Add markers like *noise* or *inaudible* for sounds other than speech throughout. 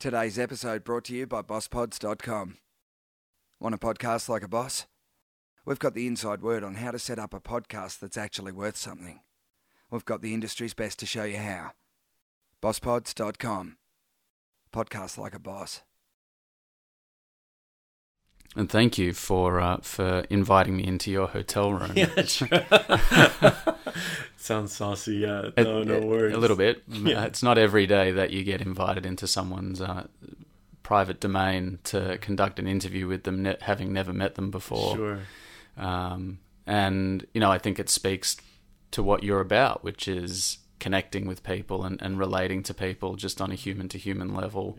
Today's episode brought to you by BossPods.com. Want a podcast like a boss? We've got the inside word on how to set up a podcast that's actually worth something. We've got the industry's best to show you how. BossPods.com. Podcast like a boss. And thank you for uh, for inviting me into your hotel room. *laughs* Yeah, sure. *laughs* Sounds saucy. Yeah, A- no, no a- worries. A little bit. *laughs* Yeah. It's not every day that you get invited into someone's uh, private domain to conduct an interview with them, ne- having never met them before. Sure. Um, and you know, I think it speaks to what you're about, which is connecting with people and, and relating to people just on a human to human level,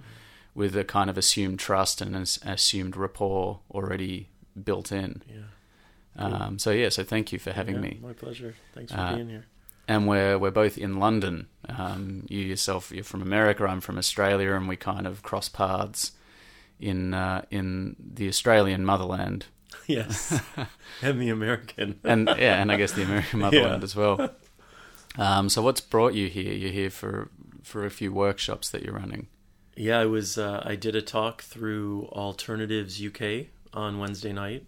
with a kind of assumed trust and an assumed rapport already built in. Yeah. Um, so yeah, so thank you for having Yeah, me. My pleasure. Thanks for Uh, being here. and we're we're both in London. Um, you yourself, you're from America. I'm from Australia, and we kind of cross paths in uh, in the Australian motherland, *laughs* Yes. *laughs* and the American. and yeah, and I guess the American *laughs* motherland Yeah. as well. Um, so, what's brought you here? You're here for for a few workshops that you're running. Yeah, I was. Uh, I did a talk through Alternatives UK on Wednesday night,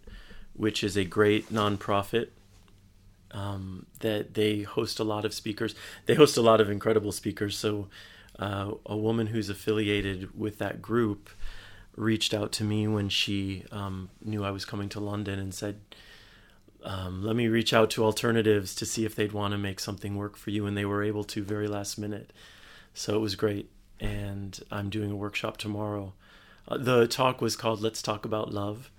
which is a great nonprofit um, that they host a lot of speakers. They host a lot of incredible speakers. So, uh, a woman who's affiliated with that group reached out to me when she um, knew I was coming to London and said, um, "Let me reach out to Alternatives to see if they'd want to make something work for you." And they were able to very last minute. So it was great and I'm doing a workshop tomorrow. Uh, the talk was called "Let's Talk About Love,"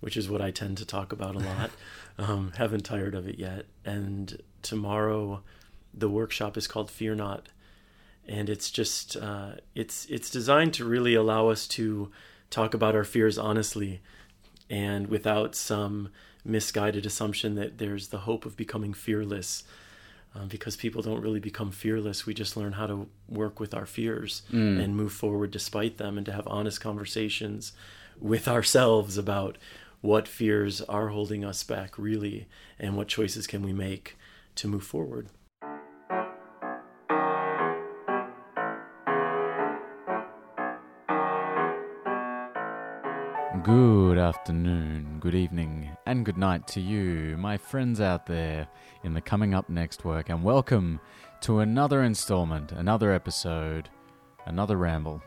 which is what I tend to talk about a lot. *laughs* um, haven't tired of it yet. And tomorrow, the workshop is called "Fear Not," and it's just uh, it's it's designed to really allow us to talk about our fears honestly and without some misguided assumption that there's the hope of becoming fearless um, because people don't really become fearless. We just learn how to work with our fears and move forward despite them, and to have honest conversations with ourselves about what fears are holding us back, really, and what choices can we make to move forward. Good afternoon, good evening, and good night to you, my friends out there in the coming up next work, and welcome to another installment, another episode, another ramble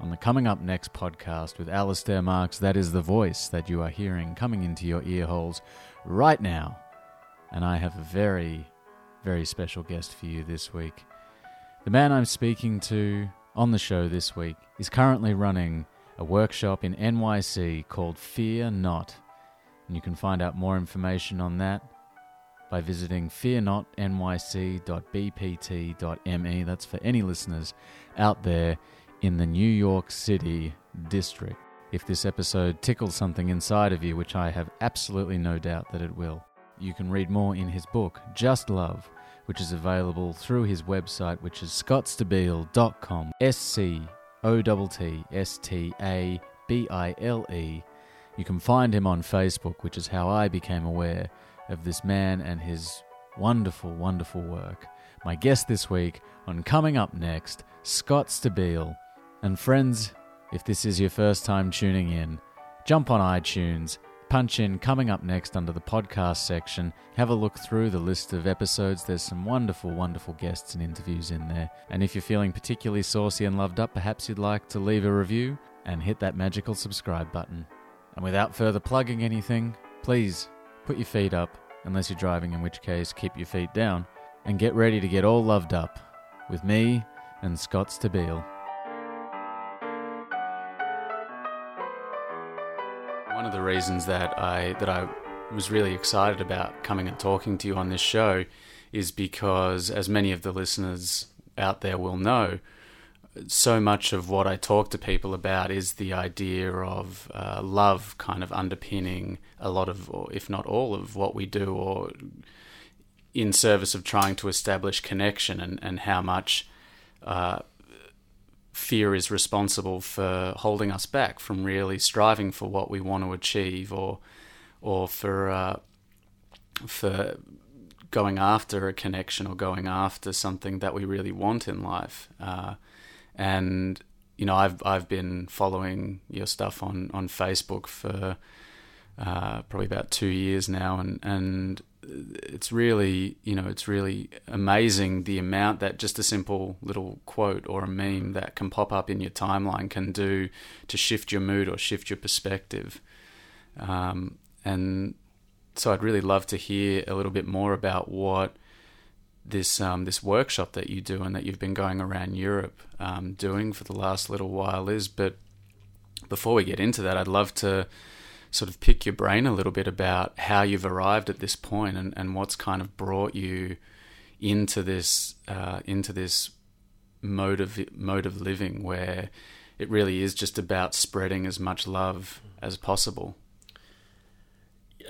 on the Coming Up Next podcast with Alistair Marks. That is the voice that you are hearing coming into your ear holes right now. And I have a very, very special guest for you this week. The man I'm speaking to on the show this week is currently running a workshop in NYC called Fear Not. And you can find out more information on that by visiting fearnotnyc.bpt.me. That's for any listeners out there in the New York City district. If this episode tickles something inside of you, which I have absolutely no doubt that it will, you can read more in his book, Just Love, which is available through his website, which is scottstabile.com. S C O T T S T A B I L E. You can find him on Facebook, which is how I became aware of this man and his wonderful, wonderful work. My guest this week on Coming Up Next, Scott Stabile. And friends, if this is your first time tuning in, jump on iTunes, punch in Coming Up Next under the podcast section, have a look through the list of episodes. There's some wonderful, wonderful guests and interviews in there. And if you're feeling particularly saucy and loved up, perhaps you'd like to leave a review and hit that magical subscribe button. And without further plugging anything, please put your feet up, unless you're driving, in which case, keep your feet down, and get ready to get all loved up with me and Scott Stabile. The reasons that I that I was really excited about coming and talking to you on this show is because, as many of the listeners out there will know, so much of what I talk to people about is the idea of uh, love kind of underpinning a lot of, or if not all of what we do, or in service of trying to establish connection and, and how much uh, fear is responsible for holding us back from really striving for what we want to achieve or or for uh, for going after a connection or going after something that we really want in life. Uh, and you know, I've I've been following your stuff on on Facebook for uh, probably about two years now, and and it's really you know it's really amazing the amount that just a simple little quote or a meme that can pop up in your timeline can do to shift your mood or shift your perspective. Um, and so I'd really love to hear a little bit more about what this um, this workshop that you do and that you've been going around Europe um, doing for the last little while is. But before we get into that, I'd love to sort of pick your brain a little bit about how you've arrived at this point and, and what's kind of brought you into this uh, into this mode of mode of living where it really is just about spreading as much love as possible.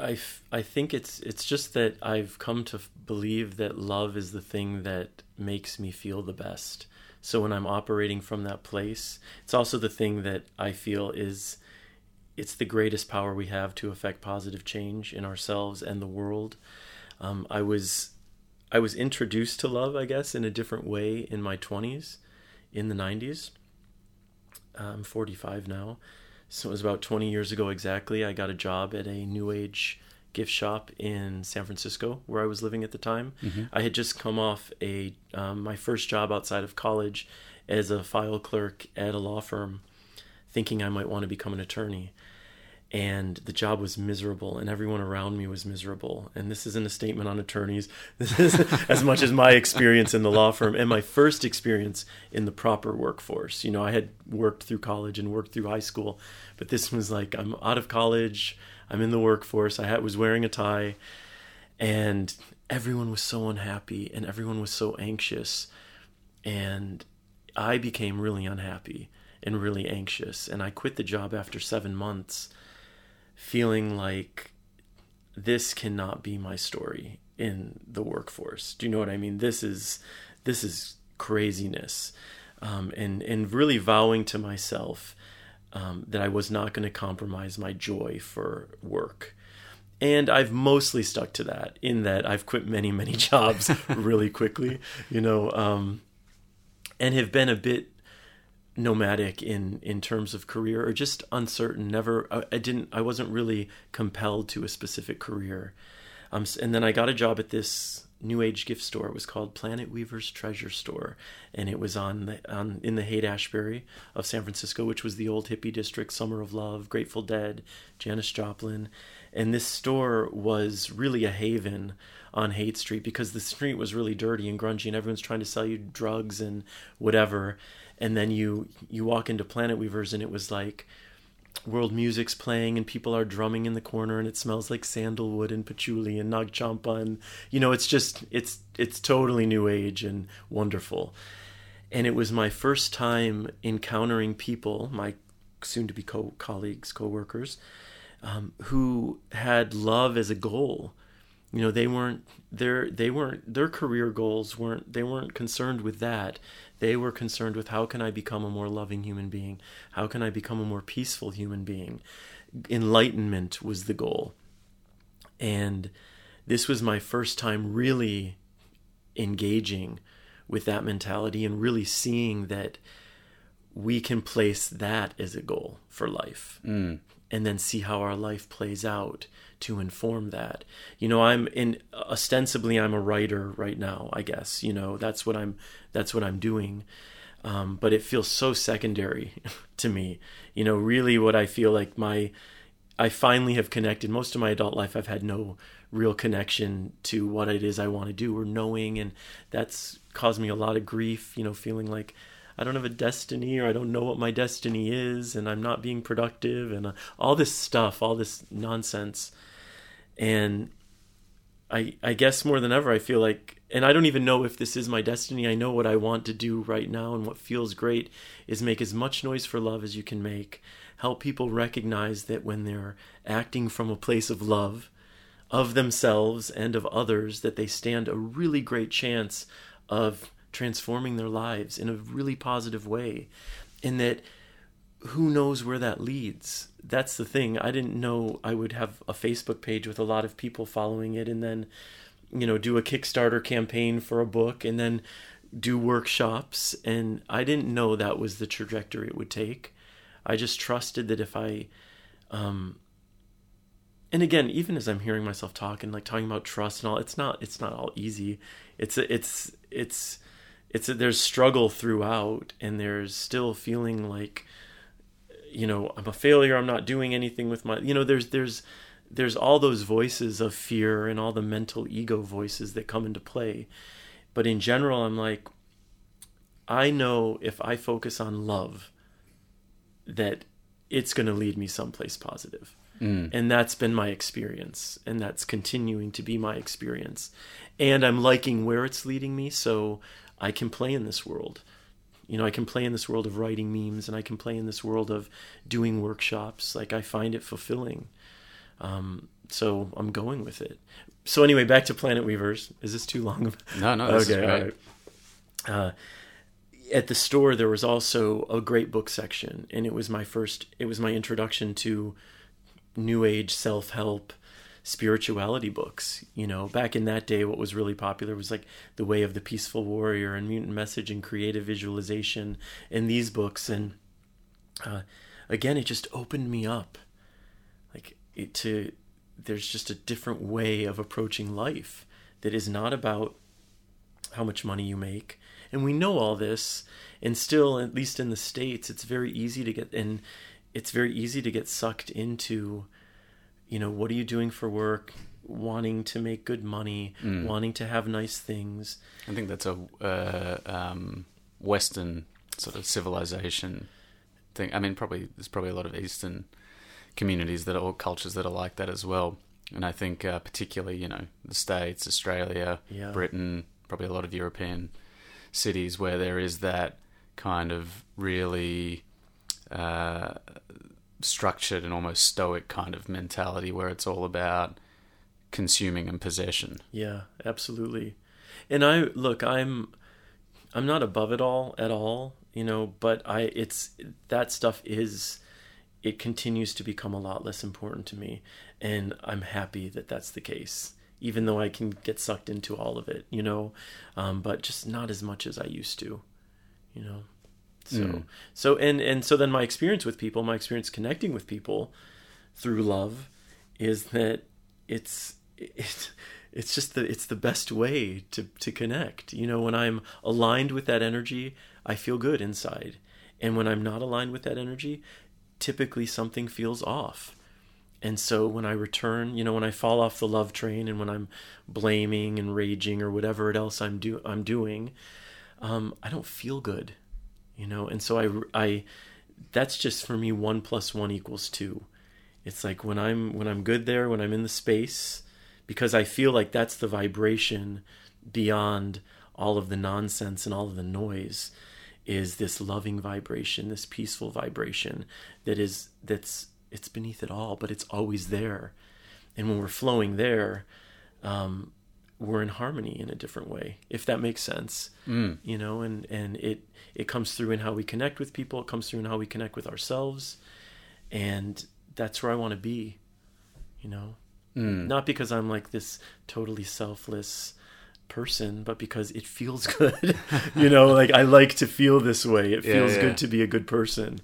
I, f- I think it's it's just that I've come to f- believe that love is the thing that makes me feel the best. So when I'm operating from that place, it's also the thing that I feel is it's the greatest power we have to affect positive change in ourselves and the world. Um, I was I was introduced to love, I guess, in a different way in my 20s, in the 90s. I'm 45 now so it was about 20 years ago exactly. I got a job at a new age gift shop in San Francisco where I was living at the time. Mm-hmm. I had just come off a um, my first job outside of college as a file clerk at a law firm, thinking I might want to become an attorney. And the job was miserable and everyone around me was miserable. And this isn't a statement on attorneys. *laughs* This is as much as my experience in the law firm and my first experience in the proper workforce. You know i had worked through college and worked through high school but this was like i'm out of college i'm in the workforce i had, was wearing a tie and everyone was so unhappy and everyone was so anxious and i became really unhappy and really anxious and i quit the job after seven months feeling like this cannot be my story in the workforce. Do you know what I mean? This is this is craziness, um, and and really vowing to myself um, that I was not going to compromise my joy for work. And I've mostly stuck to that in that I've quit many many *laughs* jobs *laughs* really quickly, you know, um, and have been a bit nomadic in in terms of career or just uncertain never I, I, didn't i wasn't really compelled to a specific career. Um and then i got a job at this new age gift store. It was called planet weaver's treasure store. And it was on the on in the haight ashbury of san francisco which was the old hippie district summer of love grateful dead janis joplin. And this store was really a haven on Haight Street because the street was really dirty and grungy and everyone's trying to sell you drugs and whatever. And then you you walk into Planet Weavers and it was like world music's playing and people are drumming in the corner and it smells like sandalwood and patchouli and nag champa and you know it's just it's it's totally new age and wonderful. And it was my first time encountering people my soon to be co- colleagues co-workers um, who had love as a goal you know they weren't their they weren't their career goals weren't they weren't concerned with that they were concerned with how can I become a more loving human being? How can I become a more peaceful human being? Enlightenment was the goal. And this was my first time really engaging with that mentality and really seeing that we can place that as a goal for life mm. And then see how our life plays out to inform that. You know, I'm in ostensibly I'm a writer right now, I guess. You know, that's what I'm that's what I'm doing. Um, but it feels so secondary *laughs* to me. You know, really what I feel like my I finally have connected. Most of my adult life I've had no real connection to what it is I want to do or knowing and that's caused me a lot of grief, you know, feeling like I don't have a destiny or I don't know what my destiny is and I'm not being productive and uh, all this stuff, all this nonsense and I I guess more than ever I feel like and I don't even know if this is my destiny. I know what I want to do right now and what feels great is make as much noise for love as you can make. Help people recognize that when they're acting from a place of love of themselves and of others that they stand a really great chance of transforming their lives in a really positive way and that who knows where that leads that's the thing i didn't know i would have a facebook page with a lot of people following it and then you know do a kickstarter campaign for a book and then do workshops, and I didn't know that was the trajectory it would take. I just trusted that if I, um, and again, even as I'm hearing myself talk and like talking about trust and all, it's not it's not all easy. It's it's it's it's a, there's struggle throughout, and there's still feeling like, you know, I'm a failure. I'm not doing anything with my, you know, there's there's there's all those voices of fear and all the mental ego voices that come into play. But in general, I'm like, I know if I focus on love, that it's going to lead me someplace positive. Mm. And that's been my experience. And that's continuing to be my experience. And I'm liking where it's leading me. So I can play in this world. You know, I can play in this world of writing memes and I can play in this world of doing workshops. Like, I find it fulfilling. Um, so I'm going with it. So, anyway, back to Planet Weavers. Is this too long? No, no, this is okay, great. all right. Uh, at the store, there was also a great book section, and it was my first. It was my introduction to new age self help spirituality books. You know, back in that day, what was really popular was like The Way of the Peaceful Warrior and Mutant Message and Creative Visualization, and these books. And uh, again, it just opened me up, like it to. There's just a different way of approaching life that is not about how much money you make. And we know all this, and still, at least in the States, it's very easy to get, and it's very easy to get sucked into, you know, what are you doing for work? Wanting to make good money, wanting to have nice things. I think that's a uh, um, Western sort of civilization thing. I mean, probably there's probably a lot of Eastern communities that are or cultures that are like that as well. And I think uh, particularly, you know, the States, Australia, Yeah. Britain, probably a lot of European cities where there is that kind of really uh, structured and almost stoic kind of mentality where it's all about consuming and possession. Yeah, absolutely. And I look, I'm I'm not above it all at all, you know, but I it's that stuff is it continues to become a lot less important to me and I'm happy that that's the case. Even though I can get sucked into all of it, you know, um, but just not as much as I used to, you know. So, Mm. so and and so then my experience with people, my experience connecting with people through love, is that it's it's it's just the it's the best way to to connect. You know, when I'm aligned with that energy, I feel good inside. And when I'm not aligned with that energy, typically something feels off. And so when I return, you know, when I fall off the love train and when I'm blaming and raging or whatever it else I'm do I'm doing, um, I don't feel good, you know. And so I I that's just for me one plus one equals two. It's like when I'm when I'm good there, when I'm in the space, because I feel like that's the vibration beyond all of the nonsense and all of the noise is this loving vibration, this peaceful vibration that is that's it's beneath it all, but it's always there. And when we're flowing there, um, we're in harmony in a different way, if that makes sense. Mm. You know, and and it it comes through in how we connect with people. It comes through in how we connect with ourselves, and that's where I want to be. You know, Mm. not because I'm like this totally selfless person, but because it feels *laughs* good. you know, like I like to feel this way. It Yeah, feels yeah. good to be a good person.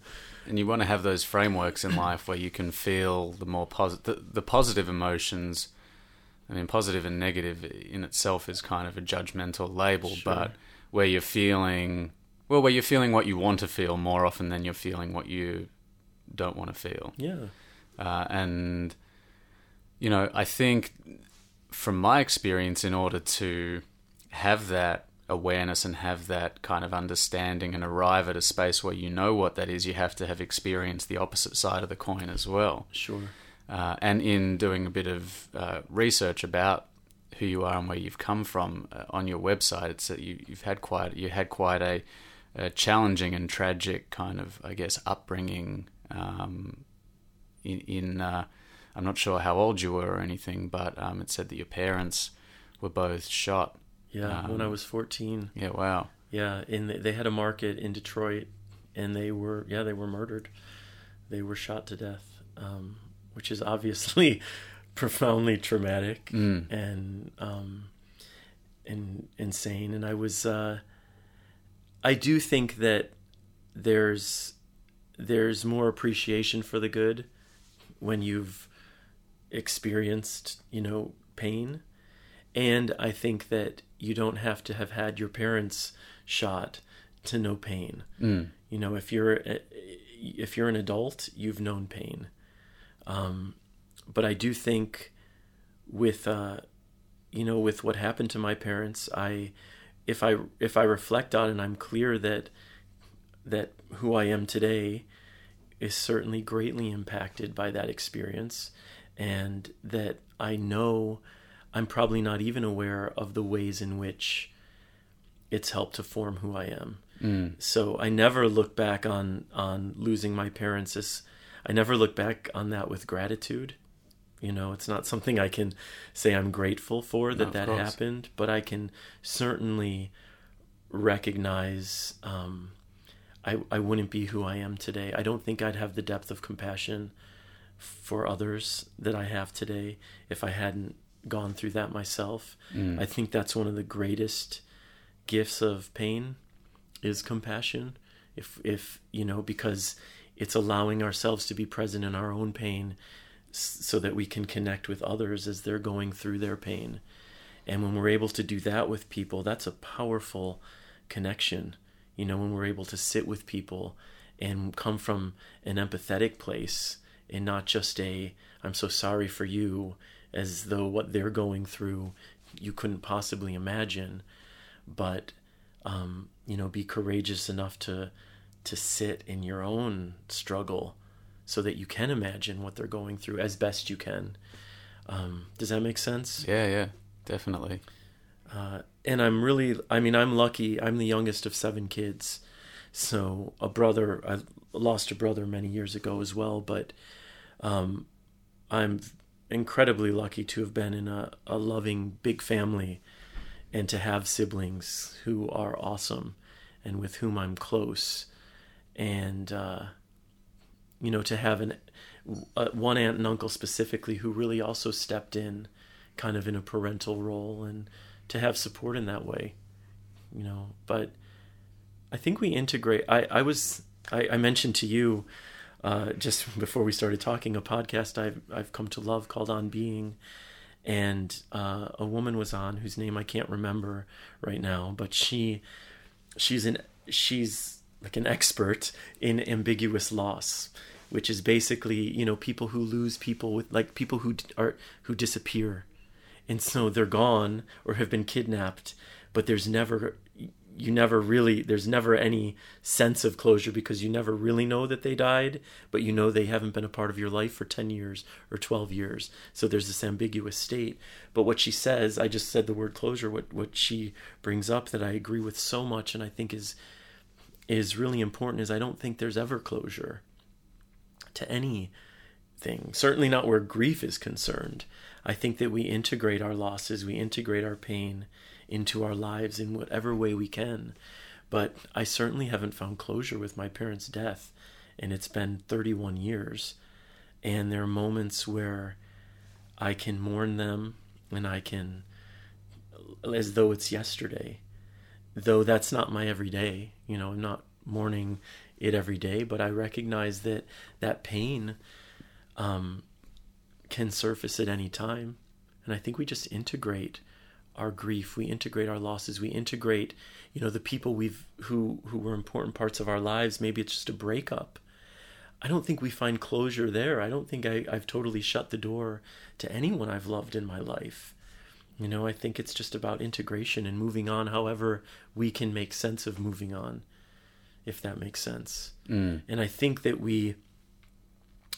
and you want to have those frameworks in life where you can feel the more positive the, the positive emotions i mean positive and negative in itself is kind of a judgmental label Sure. but where you're feeling well where you're feeling what you want to feel more often than you're feeling what you don't want to feel Yeah. uh, and you know i think from my experience in order to have that awareness and have that kind of understanding and arrive at a space where you know what that is you have to have experienced the opposite side of the coin as well Sure. Uh, and in doing a bit of uh, research about who you are and where you've come from uh, on your website, it's that you, you've had quite you had quite a, a challenging and tragic kind of I guess upbringing. Um, in, in uh, I'm not sure how old you were or anything, but um, it said that your parents were both shot. Yeah. when I Um, was 14. Yeah, wow. Yeah. In the, they had a market in Detroit, and they were yeah they were murdered. They were shot to death, um, which is obviously *laughs* profoundly traumatic Mm. and um, and insane. And I was uh, I do think that there's there's more appreciation for the good when you've experienced, you know, pain. And I think that you don't have to have had your parents shot to know pain. Mm. You know, if you're if you're an adult, you've known pain. Um, but I do think with uh, you know with what happened to my parents, I if I if I reflect on it, I'm clear that that who I am today is certainly greatly impacted by that experience, and that I know I'm probably not even aware of the ways in which it's helped to form who I am. Mm. So I never look back on on losing my parents as I never look back on that with gratitude. You know, it's not something I can say I'm grateful for that No, that course. happened, but I can certainly recognize um, I I wouldn't be who I am today. I don't think I'd have the depth of compassion for others that I have today if I hadn't gone through that myself. Mm. I think that's one of the greatest gifts of pain is compassion. If if you know because it's allowing ourselves to be present in our own pain so that we can connect with others as they're going through their pain. And when we're able to do that with people, that's a powerful connection. You know, when we're able to sit with people and come from an empathetic place and not just a I'm so sorry for you as though what they're going through you couldn't possibly imagine but um, you know be courageous enough to to sit in your own struggle so that you can imagine what they're going through as best you can um, does that make sense Yeah, yeah, definitely. uh, and I'm really, I mean, I'm lucky. I'm the youngest of seven kids. So a brother, I lost a brother many years ago as well, but um, I'm incredibly lucky to have been in a, a loving big family and to have siblings who are awesome and with whom I'm close. And, uh, you know, to have an, uh, one aunt and uncle specifically who really also stepped in kind of in a parental role and to have support in that way you know. But i think we integrate i i was i, I mentioned to you uh, just *laughs* before we started talking a podcast i've i've come to love called on being. And uh, a woman was on whose name i can't remember right now but she she's an she's like an expert in ambiguous loss which is basically you know people who lose people with like people who are who disappear. And so they're gone or have been kidnapped but there's never you never really there's never any sense of closure because you never really know that they died but you know they haven't been a part of your life for 10 years or 12 years. So there's this ambiguous state. But what she says i just said the word closure what what she brings up that i agree with so much and i think is is really important is i don't think there's ever closure to anything certainly not where grief is concerned I think that we integrate our losses, we integrate our pain into our lives in whatever way we can. But I certainly haven't found closure with my parents' death, and it's been 31 years. And there are moments where I can mourn them and I can, as though it's yesterday, though that's not my everyday. You know, I'm not mourning it every day, but I recognize that that pain um, can surface at any time. And I think we just integrate our grief, we integrate our losses, we integrate, you know, the people we've who who were important parts of our lives. Maybe it's just a breakup. I don't think we find closure there. I don't think I, I've totally shut the door to anyone I've loved in my life. You know, I think it's just about integration and moving on however we can make sense of moving on, if that makes sense. Mm. And I think that we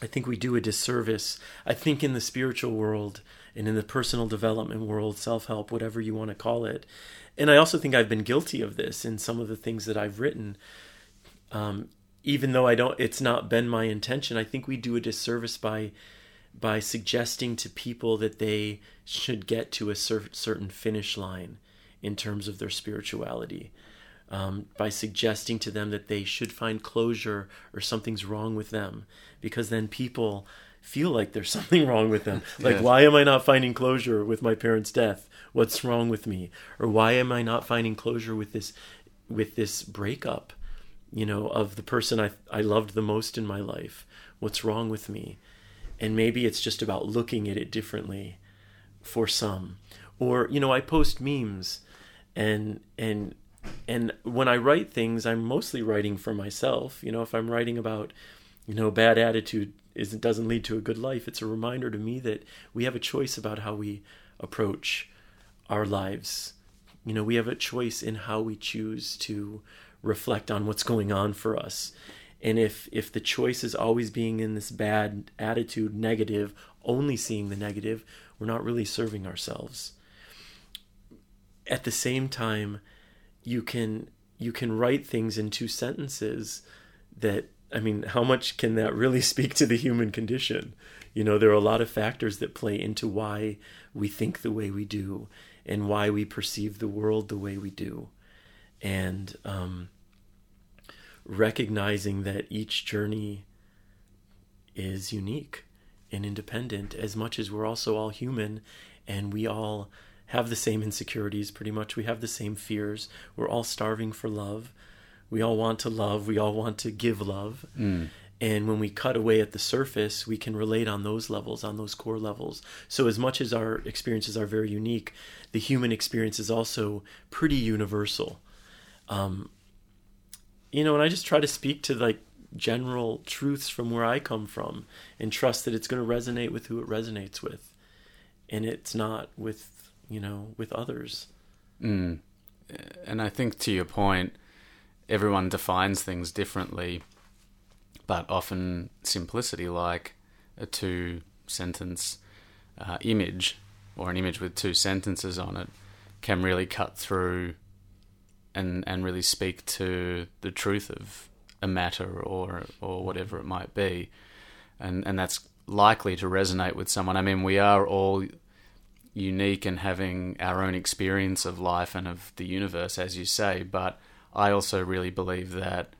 I think we do a disservice. I think in the spiritual world and in the personal development world, self help, whatever you want to call it. And I also think I've been guilty of this in some of the things that I've written. Um, even though I don't, it's not been my intention. I think we do a disservice by by suggesting to people that they should get to a cer- certain finish line in terms of their spirituality. Um, by suggesting to them that they should find closure or something's wrong with them, because then people feel like there's *laughs* something wrong with them. *laughs* Like, Yes. why am I not finding closure with my parents' death? What's wrong with me? Or why am I not finding closure with this with this breakup, you know, of the person I I loved the most in my life. What's wrong with me? And maybe it's just about looking at it differently for some. Or, you know, I post memes and and and when I write things, I'm mostly writing for myself. You know, if I'm writing about, you know, bad attitude is doesn't lead to a good life, it's a reminder to me that we have a choice about how we approach our lives. You know, we have a choice in how we choose to reflect on what's going on for us. And if if the choice is always being in this bad attitude, negative, only seeing the negative, we're not really serving ourselves. At the same time, you can you can write things in two sentences that I mean, how much can that really *laughs* speak to the human condition? You know, there are a lot of factors that play into why we think the way we do and why we perceive the world the way we do. And um, recognizing that each journey is unique and independent as much as we're also all human and we all have the same insecurities pretty much we have the same fears. We're all starving for love. We all want to love. We all want to give love. Mm. and when we cut away at the surface we can relate on those levels on those core levels. So as much as our experiences are very unique the human experience is also pretty universal. Um, you know and i just try to speak to like general truths from where i come from and trust that it's going to resonate with who it resonates with and it's not with you know with others Mm. And I think to your point, everyone defines things differently, but often simplicity, like a two sentence uh, image or an image with two sentences on it, can really cut through and and really speak to the truth of a matter or or whatever it might be, and and that's likely to resonate with someone. I mean, we are all unique and having our own experience of life and of the universe, as you say. But I also really believe that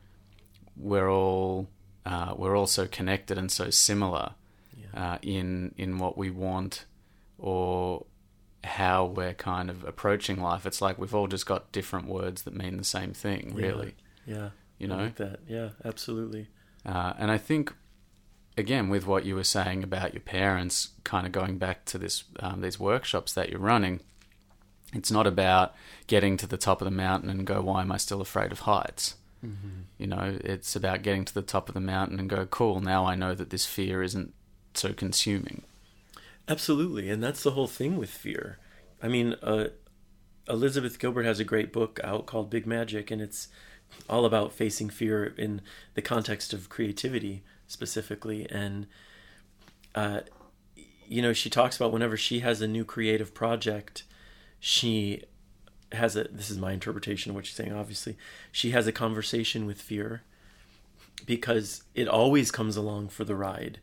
we're all uh, we're all so connected and so similar uh, in in what we want or how we're kind of approaching life. It's like we've all just got different words that mean the same thing, really. yeah You I know, like that yeah absolutely uh, and I think, again, with what you were saying about your parents, kind of going back to this um, these workshops that you're running, it's not about getting to the top of the mountain and go, "Why am I still afraid of heights?" You know, it's about getting to the top of the mountain and go, "Cool, now I know that this fear isn't so consuming." Absolutely, and that's the whole thing with fear. I mean, uh, Elizabeth Gilbert has a great book out called Big Magic, and it's all about facing fear in the context of creativity specifically. And uh, you know, she talks about whenever she has a new creative project, she has a. This is my interpretation of what she's saying. Obviously, she has a conversation with fear because it always comes along for the ride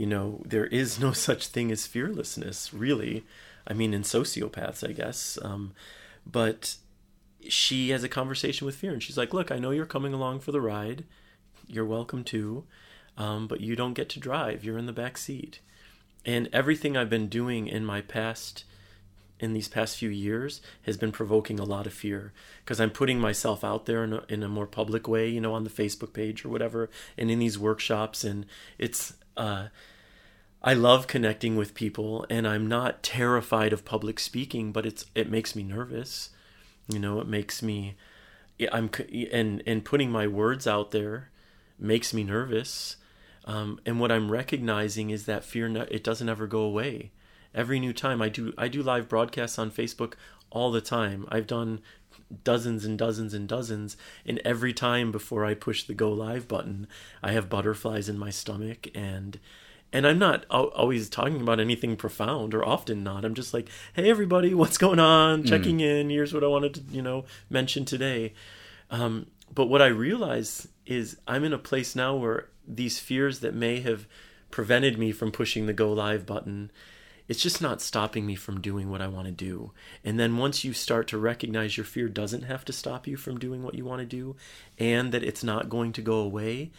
you know there is no *laughs* such thing as fearlessness really. I mean in sociopaths i guess. Um, but she has a conversation with fear and she's like look i know you're coming along for the ride. You're welcome to um, but you don't get to drive. You're in the back seat. And everything i've been doing in my past in these past few years has been provoking a lot of fear because I'm putting myself out there in a, in a more public way, you know, on the Facebook page or whatever, and in these workshops. And it's, uh, I love connecting with people, and I'm not terrified of public speaking, but it's it makes me nervous. You know, it makes me, I'm and and putting my words out there makes me nervous. Um, and what I'm recognizing is that fear it doesn't ever go away every new time i do i do live broadcasts on facebook all the time i've done dozens and dozens and dozens and every time before i push the go live button i have butterflies in my stomach and and i'm not always talking about anything profound or often not. I'm just like hey everybody what's going on? Checking mm. in. Here's what i wanted to you know mention today. Um, but what i realize is i'm in a place now where these fears that may have prevented me from pushing the go live button it's just not stopping me from doing what I want to do. And then once you start to recognize your fear doesn't have to stop you from doing what you want to do and that it's not going to go away,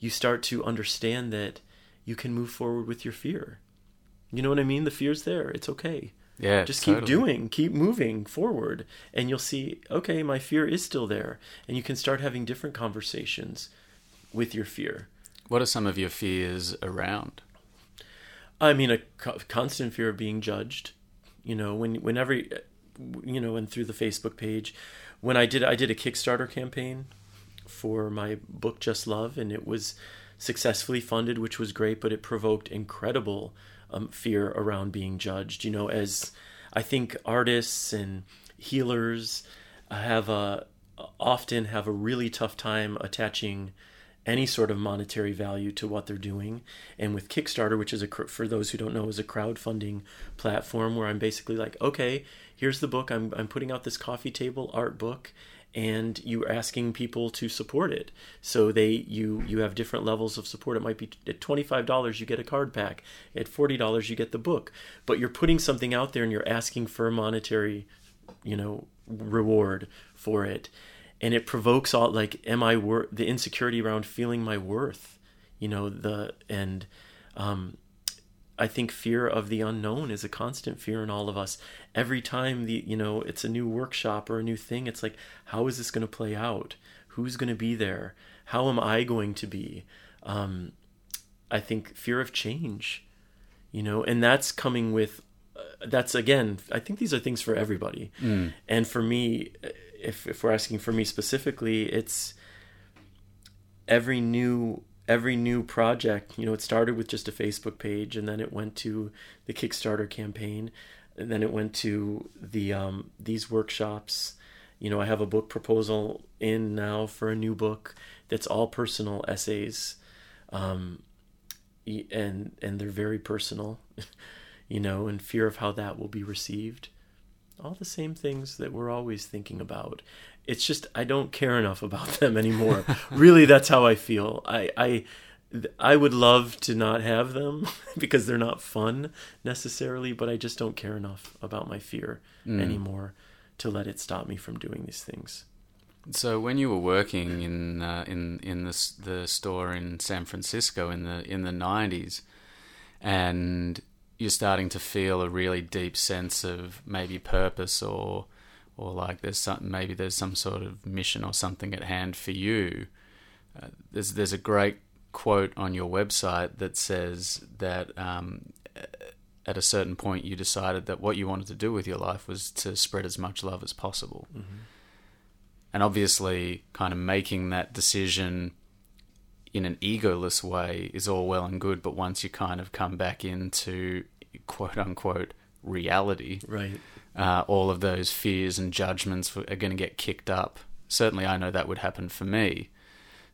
you start to understand that you can move forward with your fear. You know what I mean? The fear's there. It's okay. Yeah, just keep totally. doing, keep moving forward, and you'll see, okay, my fear is still there. And you can start having different conversations with your fear. What are some of your fears around? I mean, a co- constant fear of being judged. You know, when whenever, you know, and through the Facebook page, when I did I did a Kickstarter campaign for my book Just Love, and it was successfully funded, which was great, but it provoked incredible um, fear around being judged. You know, as I think artists and healers have a often have a really tough time attaching any sort of monetary value to what they're doing. And with Kickstarter, which is a for those who don't know, is a crowdfunding platform where I'm basically like, okay, here's the book. I'm I'm putting out this coffee table art book, and you're asking people to support it. So they you you have different levels of support. It might be at twenty five dollars you get a card pack. At forty dollars you get the book. But you're putting something out there and you're asking for a monetary, you know, reward for it and it provokes all like am i worth the insecurity around feeling my worth you know the and um i think fear of the unknown is a constant fear in all of us. Every time the you know it's a new workshop or a new thing it's like how is this going to play out? Who's going to be there? How am i going to be? Um i think fear of change you know and that's coming with uh, that's again i think these are things for everybody. Mm. and for me if if we're asking for me specifically, it's every new every new project. You know, it started with just a Facebook page, and then it went to the Kickstarter campaign, and then it went to the um, these workshops. You know, I have a book proposal in now for a new book that's all personal essays, um, and and they're very personal. *laughs* You know, and fear of how that will be received all the same things that we're always thinking about. It's just I don't care enough about *laughs* them anymore. really, that's how I feel. I I I would love to not have them *laughs* because they're not fun necessarily, but I just don't care enough about my fear Mm. anymore to let it stop me from doing these things. So when you were working in uh, in in the the store in San Francisco in the in the nineties, and you're starting to feel a really deep sense of maybe purpose or or like there's some maybe there's some sort of mission or something at hand for you. Uh, there's there's a great quote on your website that says that um, at a certain point you decided that what you wanted to do with your life was to spread as much love as possible and obviously kind of making that decision in an egoless way is all well and good but once you kind of come back into quote unquote reality Right. uh, all of those fears and judgments are going to get kicked up certainly i know that would happen for me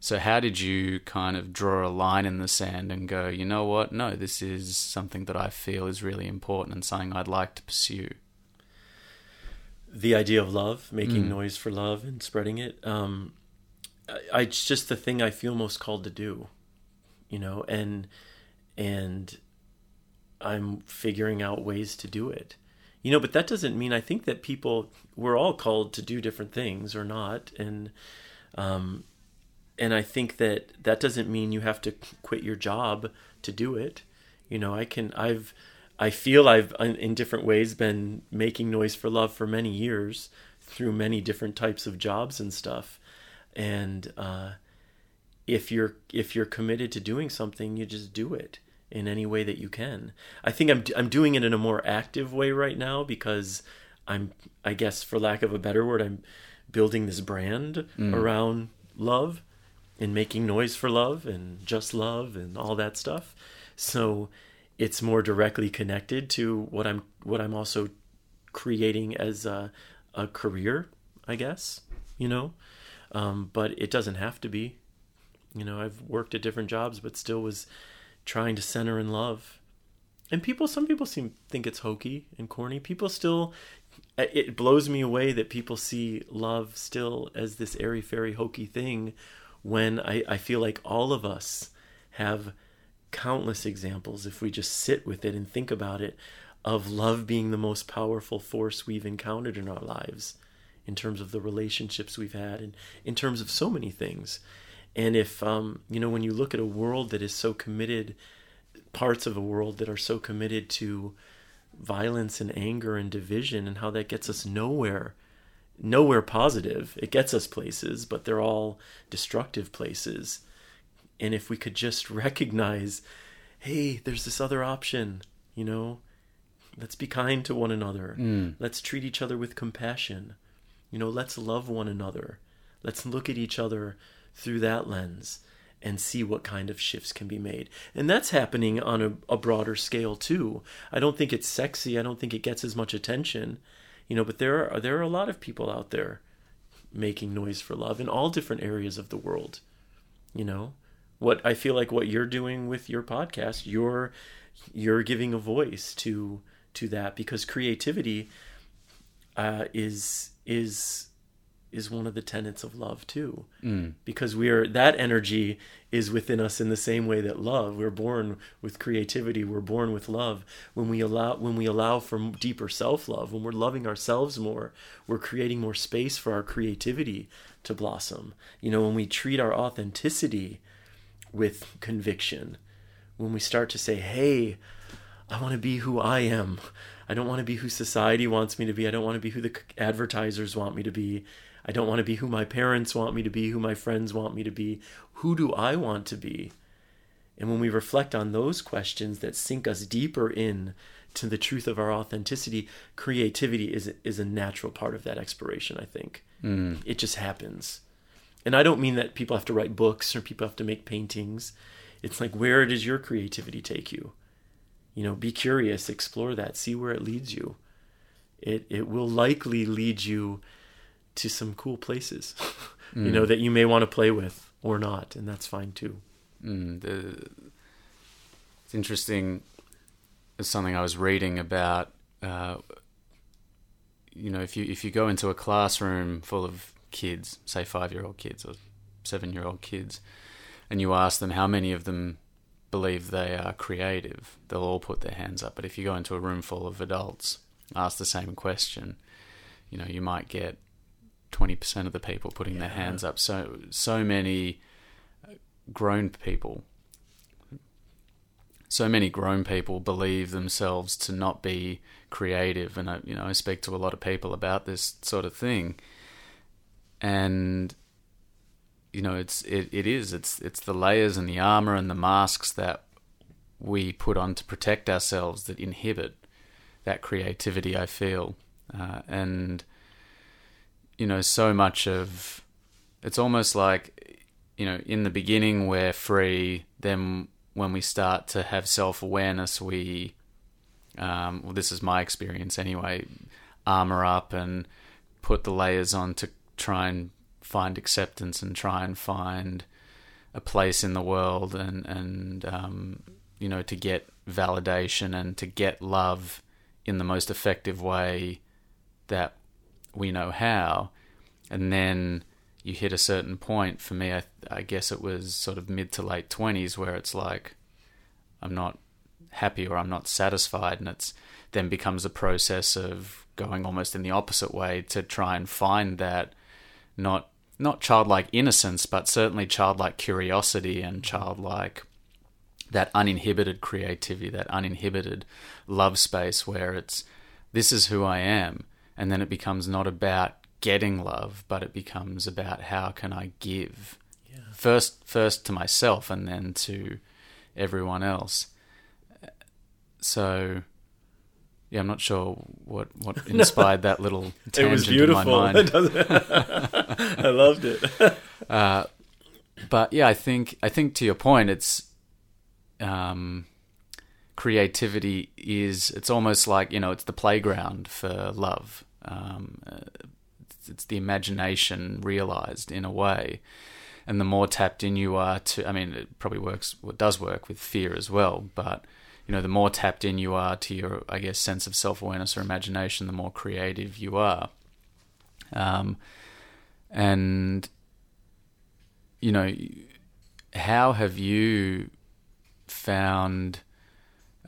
so how did you kind of draw a line in the sand and go you know what no this is something that i feel is really important and something i'd like to pursue the idea of love, making Mm. noise for love and spreading it. Um, I, I, it's just the thing I feel most called to do, you know, and and I'm figuring out ways to do it, you know. But that doesn't mean I think that people we're all called to do different things or not, and um, and I think that that doesn't mean you have to quit your job to do it. You know, I can I've I feel I've in different ways been making noise for love for many years through many different types of jobs and stuff. And uh, if you're if you're committed to doing something, you just do it in any way that you can. I think I'm I'm doing it in a more active way right now because I'm I guess for lack of a better word, I'm building this brand around love and making noise for love and just love and all that stuff. So it's more directly connected to what I'm what I'm also creating as a, a career, I guess, you know. Um, but it doesn't have to be. You know, I've worked at different jobs, but still was trying to center in love. And people, some people seem think it's hokey and corny. People still, it blows me away that people see love still as this airy fairy hokey thing, when I, I feel like all of us have countless examples if we just sit with it and think about it of love being the most powerful force we've encountered in our lives in terms of the relationships we've had and in terms of so many things and if um, you know when you look at a world that is so committed parts of a world that are so committed to violence and anger and division and how that gets us nowhere nowhere positive. It gets us places but they're all destructive places. And if we could just *laughs* recognize hey there's this other option you know let's be kind to one another. Mm. let's treat each other with compassion. You know let's love one another. Let's look at each other through that lens and see what kind of shifts can be made. And that's happening on a, a, broader scale too. I don't think it's sexy. I don't think it gets as much attention, you know. But there are there are a lot of people out there making noise for love in all different areas of the world. You know, what I feel like what you're doing with your podcast, you're you're giving a voice to to that because creativity uh, is is is one of the tenets of love too. Mm. because we are that energy is within us in the same way that love we're born with creativity we're born with love. When we allow when we allow for deeper self-love when we're loving ourselves more we're creating more space for our creativity to blossom. You know when we treat our authenticity with conviction when we start to say hey i want to be who i am. I don't want to be who society wants me to be. I don't want to be who the advertisers want me to be I don't want to be who my parents want me to be, who my friends want me to be. Who do I want to be? And when we reflect on those questions that sink us deeper in to the truth of our authenticity, creativity is is a natural part of that exploration, I think. Mm. It just happens. And I don't mean that people have to write books or people have to make paintings. It's like where does your creativity take you? You know, be curious, explore that, see where it leads you. It it will likely lead you to some cool places, mm. *laughs* you know, that you may want to play with or not, and that's fine too. Mm, the, it's interesting. It's something I was reading about. Uh, you know, if you if you go into a classroom full of kids, say five year old kids or seven year old kids, and you ask them how many of them believe they are creative, they'll all put their hands up. But if you go into a room full of adults, ask the same question, you know, you might get 20% of the people putting yeah. their hands up. So so many grown people so many grown people believe themselves to not be creative and I, you know I speak to a lot of people about this sort of thing and you know it's it, it is it's it's the layers and the armor and the masks that we put on to protect ourselves that inhibit that creativity I feel uh, and you know, so much of it's almost like, you know, in the beginning we're free. Then when we start to have self awareness, we, um, well, this is my experience anyway, armor up and put the layers on to try and find acceptance and try and find a place in the world and and um, you know to get validation and to get love in the most effective way that we know how, and then you hit a certain point. For me, I, I guess it was sort of mid to late twenties where it's like I'm not happy or I'm not satisfied, and it's then becomes a process of going almost in the opposite way to try and find that not not childlike innocence, but certainly childlike curiosity and childlike that uninhibited creativity, that uninhibited love space where it's this is who I am and then it becomes not about getting love, but it becomes about how can I give yeah. first first to myself and then to everyone else. So yeah, I'm not sure what what *laughs* inspired that little tangent it was beautiful. in my mind. *laughs* *laughs* I loved it. uh, but yeah, I think I think to your point, it's um, creativity is it's almost like you know it's the playground for love um, it's, it's the imagination realized in a way. And the more tapped in you are to, I mean, it probably works, it does work with fear as well, but you know, the more tapped in you are to your, I guess, sense of self awareness or imagination, the more creative you are. Um, and, you know, how have you found,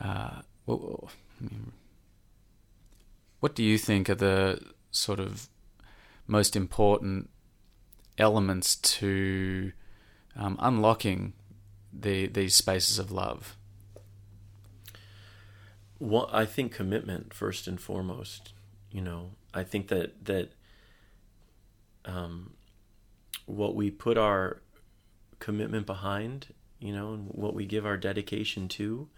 uh, well, what do you think are the sort of most important elements to um, unlocking the these spaces of love? Well, I think commitment first and foremost. You know, I think that that um, what we put our commitment behind, you know, and what we give our dedication to,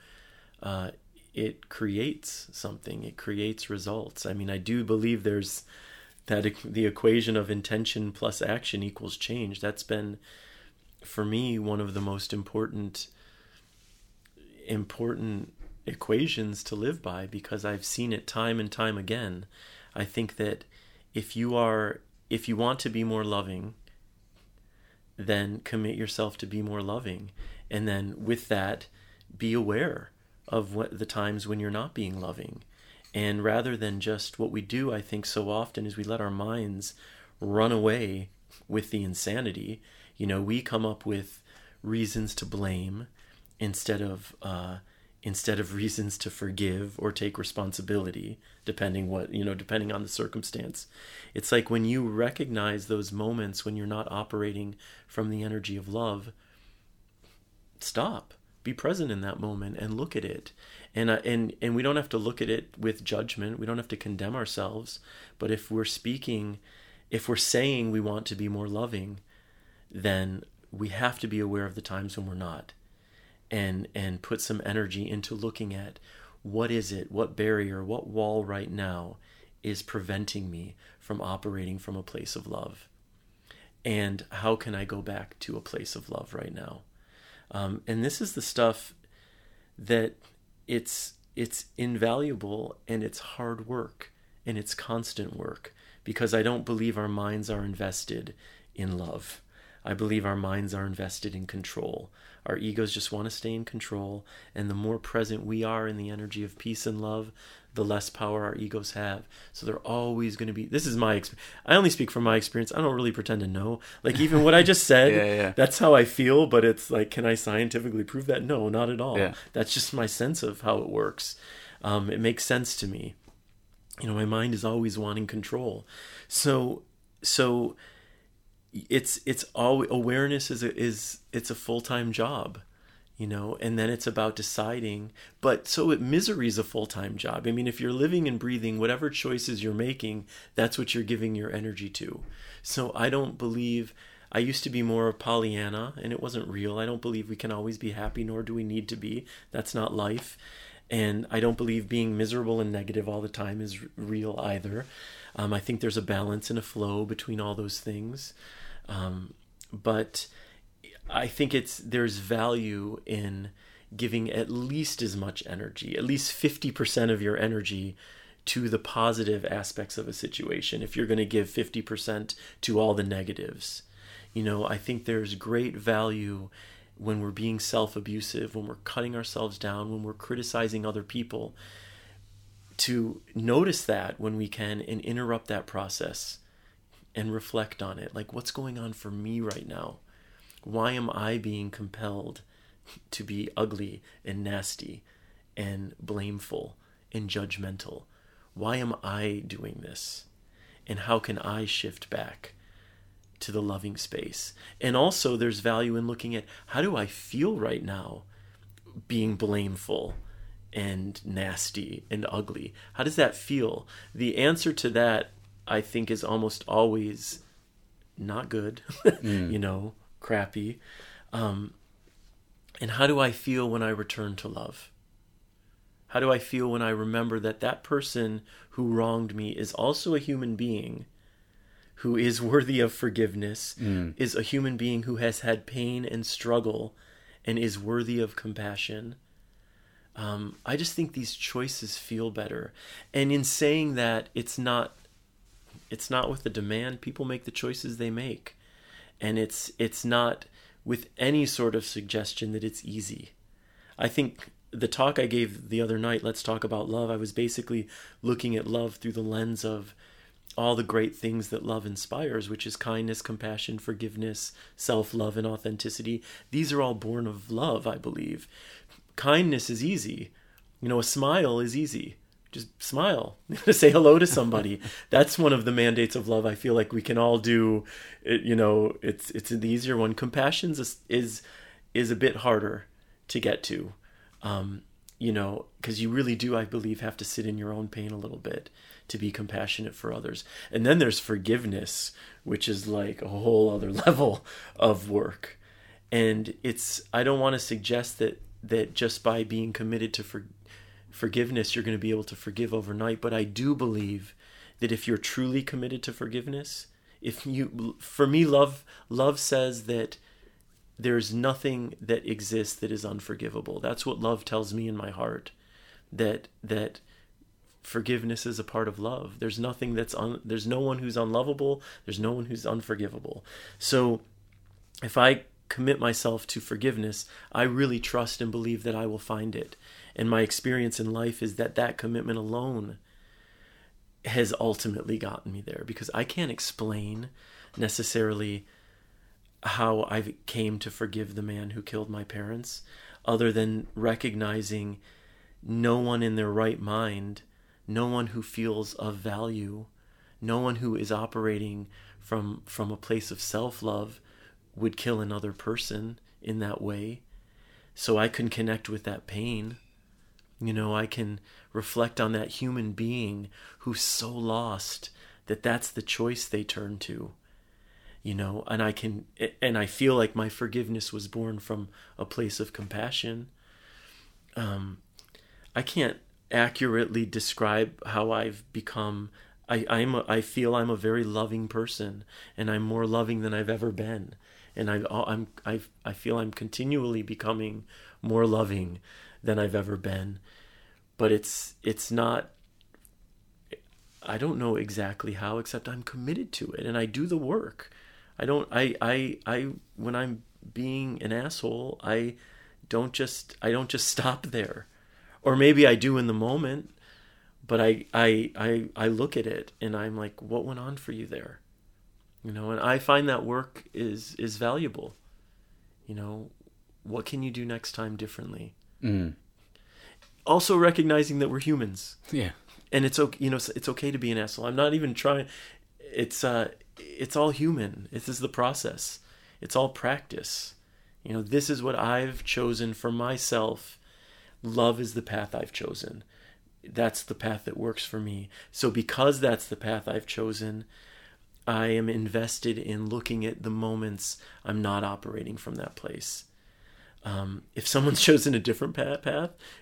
uh, it creates something. It creates results. I mean, I do believe there's that the equation of intention plus action equals change. That's been for me one of the most important important equations to live by because I've seen it time and time again. I think that if you are if you want to be more loving, then commit yourself to be more loving. And then with that, be aware of what the times when you're not being loving. And rather than just what we do, I think so often is we let our minds run away with the insanity. You know, we come up with reasons to blame instead of uh, instead of *laughs* reasons to forgive or take responsibility depending what you know depending on the circumstance it's like when you recognize those moments when you're not operating from the energy of love stop be present in that moment and look at it. And uh, and and we don't have to look at it with judgment. We don't have to condemn ourselves. But if we're speaking if we're saying we want to be more loving then we have to be aware of the times when we're not. And and put some energy into looking at what is it what barrier what wall right now is preventing me from operating from a place of love? And how can i go back to a place of love right now um, and this is the stuff that it's it's invaluable and it's hard work and it's constant work because i don't believe our minds are invested in love i believe our minds are invested in control our egos just want to stay in control. And the more present we are in the energy of peace and love, the less power our egos have. So they're always going to be. This is my experience. I only speak from my experience. I don't really pretend to know. Like even what I *laughs* just said, yeah, yeah. that's how I feel. But it's like, can I scientifically prove that? No, not at all. Yeah. That's just my sense of how it works. Um, it makes sense to me. You know, my mind is always wanting control. So, so it's it's all awareness is a, is it's a full-time job you know and then it's about deciding. But so it misery is a full-time job. I mean if you're living and breathing whatever choices you're making that's what you're giving your energy to. So i don't believe i used to be more of pollyanna and it wasn't real. I don't believe we can always be happy nor do we need to be. That's not life. And i don't believe being miserable and negative all the time is real either. Um, i think there's a balance and a flow between all those things. Um, but I think it's there's value in giving at least as much energy, at least 50% of your energy to the positive aspects of a situation if you're going to give 50% to all the negatives. You know, I think there's great value when we're being self abusive, when we're cutting ourselves down, when we're criticizing other people, to notice that when we can and interrupt that process and reflect on it. Like, what's going on for me right now? Why am I being compelled to be ugly and nasty and blameful and judgmental? Why am I doing this? And how can I shift back to the loving space? And also, there's value in looking at how do I feel right now being blameful and nasty and ugly? How does that feel? The answer to that I think is almost always not good, *laughs* mm. you know, crappy. Um, and how do I feel when I return to love? How do I feel when I remember that that person who wronged me is also a human being who is worthy of forgiveness, mm. is a human being who has had pain and struggle and is worthy of compassion? Um, I just think these choices feel better. And in saying that, it's not it's not with the demand. People make the choices they make. And it's it's not with any sort of suggestion that it's easy. I think the talk I gave the other night, Let's Talk About Love, I was basically looking at love through the lens of all the great things that love inspires, which is kindness, compassion, forgiveness, self love, and authenticity. These are all born of love, I believe. Kindness is easy. You know, a smile is easy just smile *laughs* to say hello to somebody that's one of the mandates of love i feel like we can all do it, you know it's it's the easier one compassion is is is a bit harder to get to um, you know, because you really do, I believe, have to sit in your own pain a little bit to be compassionate for others. And then there's forgiveness, which is like a whole other *laughs* level of work. And it's, I don't want to suggest that, that just by being committed to for, forgiveness, you're going to be able to forgive overnight. But I do believe that if you're truly committed to forgiveness, if you, for me, love, love says that there's nothing that exists that is unforgivable. That's what love tells me in my heart. That that forgiveness is a part of love. There's nothing that's un, there's no one who's unlovable, there's no one who's unforgivable. So if I commit myself to forgiveness, I really trust and believe that I will find it. And my experience in life is that that commitment alone has ultimately gotten me there because I can't explain necessarily how I came to forgive the man who killed my parents, other than recognizing no one in their right mind, no one who feels of value, no one who is operating from from a place of self-love would kill another person in that way. So I can connect with that pain. You know, I can reflect on that human being who's so lost that that's the choice they turn to you know and i can and i feel like my forgiveness was born from a place of compassion. Um i can't accurately describe how i've become. I i'm a, i feel i'm a very loving person and i'm more loving than i've ever been. And i i'm i i feel i'm continually becoming more loving than i've ever been but it's it's not I don't know exactly how, except I'm committed to it and I do the work. I don't I I I when I'm being an asshole, I don't just I don't just stop there. Or maybe I do in the moment, but I I I I look at it and I'm like what went on for you there? You know, and I find that work is is valuable. You know, what can you do next time differently? Mm. Also recognizing that we're humans. Yeah. And it's okay, you know, it's okay to be an asshole. I'm not even trying it's uh it's all human. This is the process. It's all practice. You know, this is what I've chosen for myself. Love is the path I've chosen. That's the path that works for me. So, because that's the path I've chosen, I am invested in looking at the moments I'm not operating from that place. Um, if someone's *laughs* chosen a different path,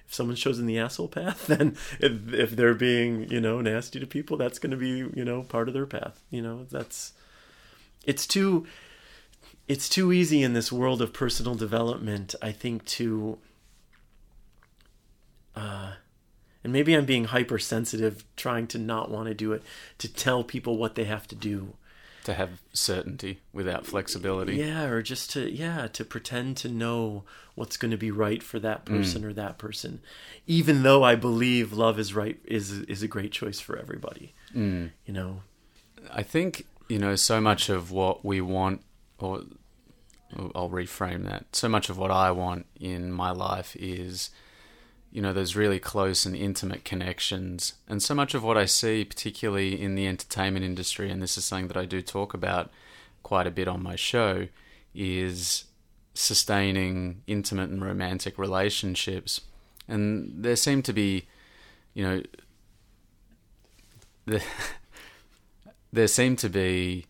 if someone's chosen the asshole path, *laughs* then if, if they're being, you know, nasty to people, that's going to be, you know, part of their path. You know, that's it's too it's too easy in this world of personal development, I think, to uh, and maybe I'm being hypersensitive, trying to not want to do it, to tell people what they have to do. To have certainty without flexibility. Yeah, or just to yeah, to pretend to know what's going to be right for that person mm. or that person, even though I believe love is right is is a great choice for everybody. Mm. You know, I think you know, so much of what we want, or I'll reframe that, so much of what I want in my life is, you know, those really close and intimate connections. And so much of what I see, particularly in the entertainment industry, and this is something that I do talk about quite a bit on my show, is sustaining intimate and romantic relationships. And there seem to be, you know, the *laughs* there seem to be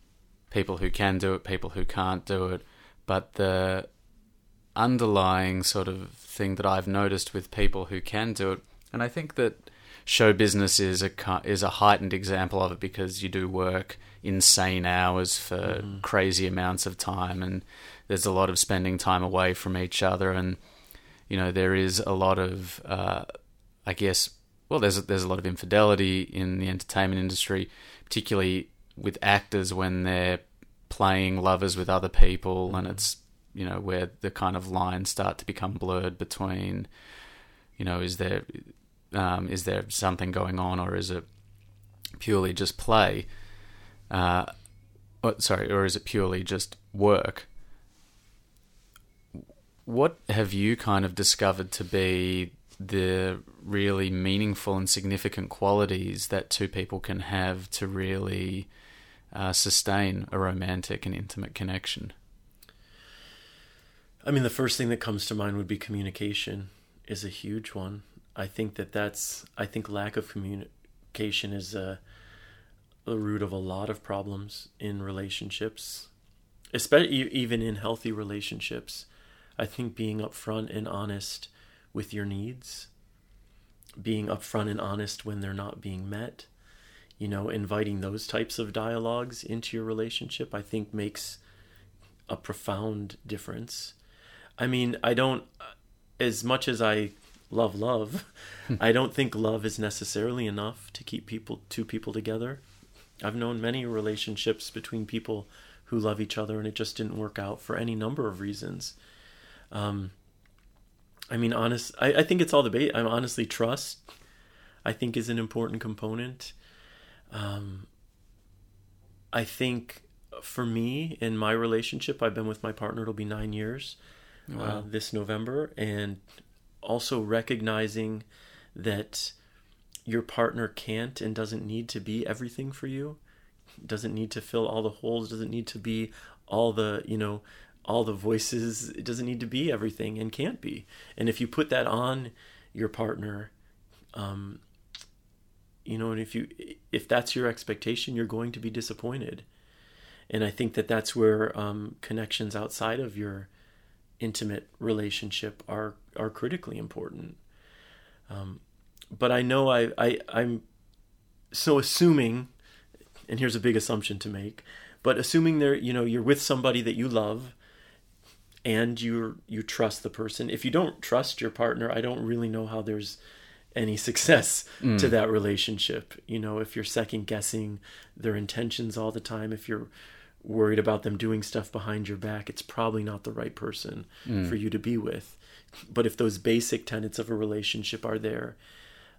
people who can do it, people who can't do it, but the underlying sort of thing that I've noticed with people who can do it, and I think that show business is a is a heightened example of it because you do work insane hours for mm. crazy amounts of time, and there's a lot of spending time away from each other, and you know there is a lot of, uh, I guess, well, there's there's a lot of infidelity in the entertainment industry particularly with actors when they're playing lovers with other people, and it's you know where the kind of lines start to become blurred between, you know, is there um, is there something going on, or is it purely just play? Uh, or, sorry, or is it purely just work? What have you kind of discovered to be the really meaningful and significant qualities that two people can have to really uh, sustain a romantic and intimate connection? I mean, the first thing that comes to mind would be communication is a huge one. I think that that's I think lack of communication is a, the root of a lot of problems in relationships, especially even in healthy relationships. I think being upfront and honest with your needs, being upfront and honest when they're not being met, you know, inviting those types of dialogues into your relationship, I think makes a profound difference. I mean, I don't, as much as I love love, I don't think love is necessarily enough to keep people, two people together. I've known many relationships between people who love each other and it just didn't work out for any number of reasons. Um, I mean, honest, I, I think it's all debate. I'm honestly trust. I think is an important component. Um, I think for me in my relationship, I've been with my partner. It'll be nine years wow. uh, this November, and also recognizing that your partner can't and doesn't need to be everything for you doesn't need to fill all the holes doesn't need to be all the you know all the voices it doesn't need to be everything and can't be and if you put that on your partner um you know and if you if that's your expectation you're going to be disappointed and i think that that's where um connections outside of your intimate relationship are are critically important. Um, but I know I, I I'm so assuming, and here's a big assumption to make, but assuming there you know you're with somebody that you love, and you you trust the person. If you don't trust your partner, I don't really know how there's any success mm. to that relationship. You know, if you're second guessing their intentions all the time, if you're worried about them doing stuff behind your back, it's probably not the right person mm. for you to be with. But if those basic tenets of a relationship are there,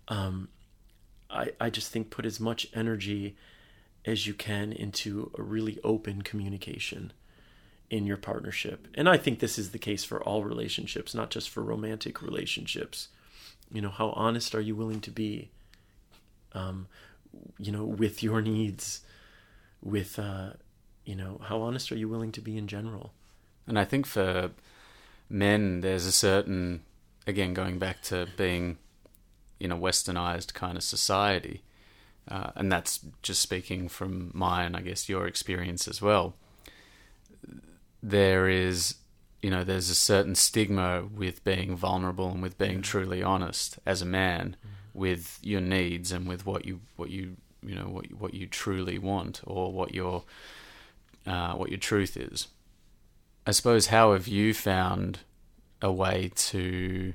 um, I, I just think put as much energy as you can into a really open communication in your partnership. And I think this is the case for all relationships, not just for romantic relationships. You know, how honest are you willing to be? Um, you know, with your needs, with uh, you know, how honest are you willing to be in general? And I think for men, there's a certain, again, going back to being in a westernized kind of society, uh, and that's just speaking from my and I guess your experience as well. There is, you know, there's a certain stigma with being vulnerable and with being truly honest as a man mm-hmm. with your needs and with what you what you you know what what you truly want or what your uh, what your truth is. I suppose, how have you found a way to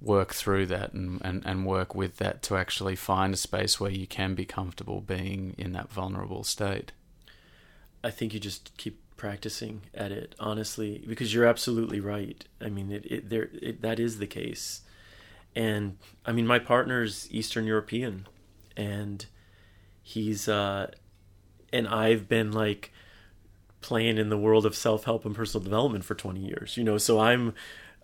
work through that and, and, and work with that to actually find a space where you can be comfortable being in that vulnerable state? I think you just keep practicing at it, honestly, because you're absolutely right. I mean, it, it there it, that is the case, and I mean, my partner's Eastern European, and he's uh, and I've been like playing in the world of self help and personal development for 20 years, you know, so I'm.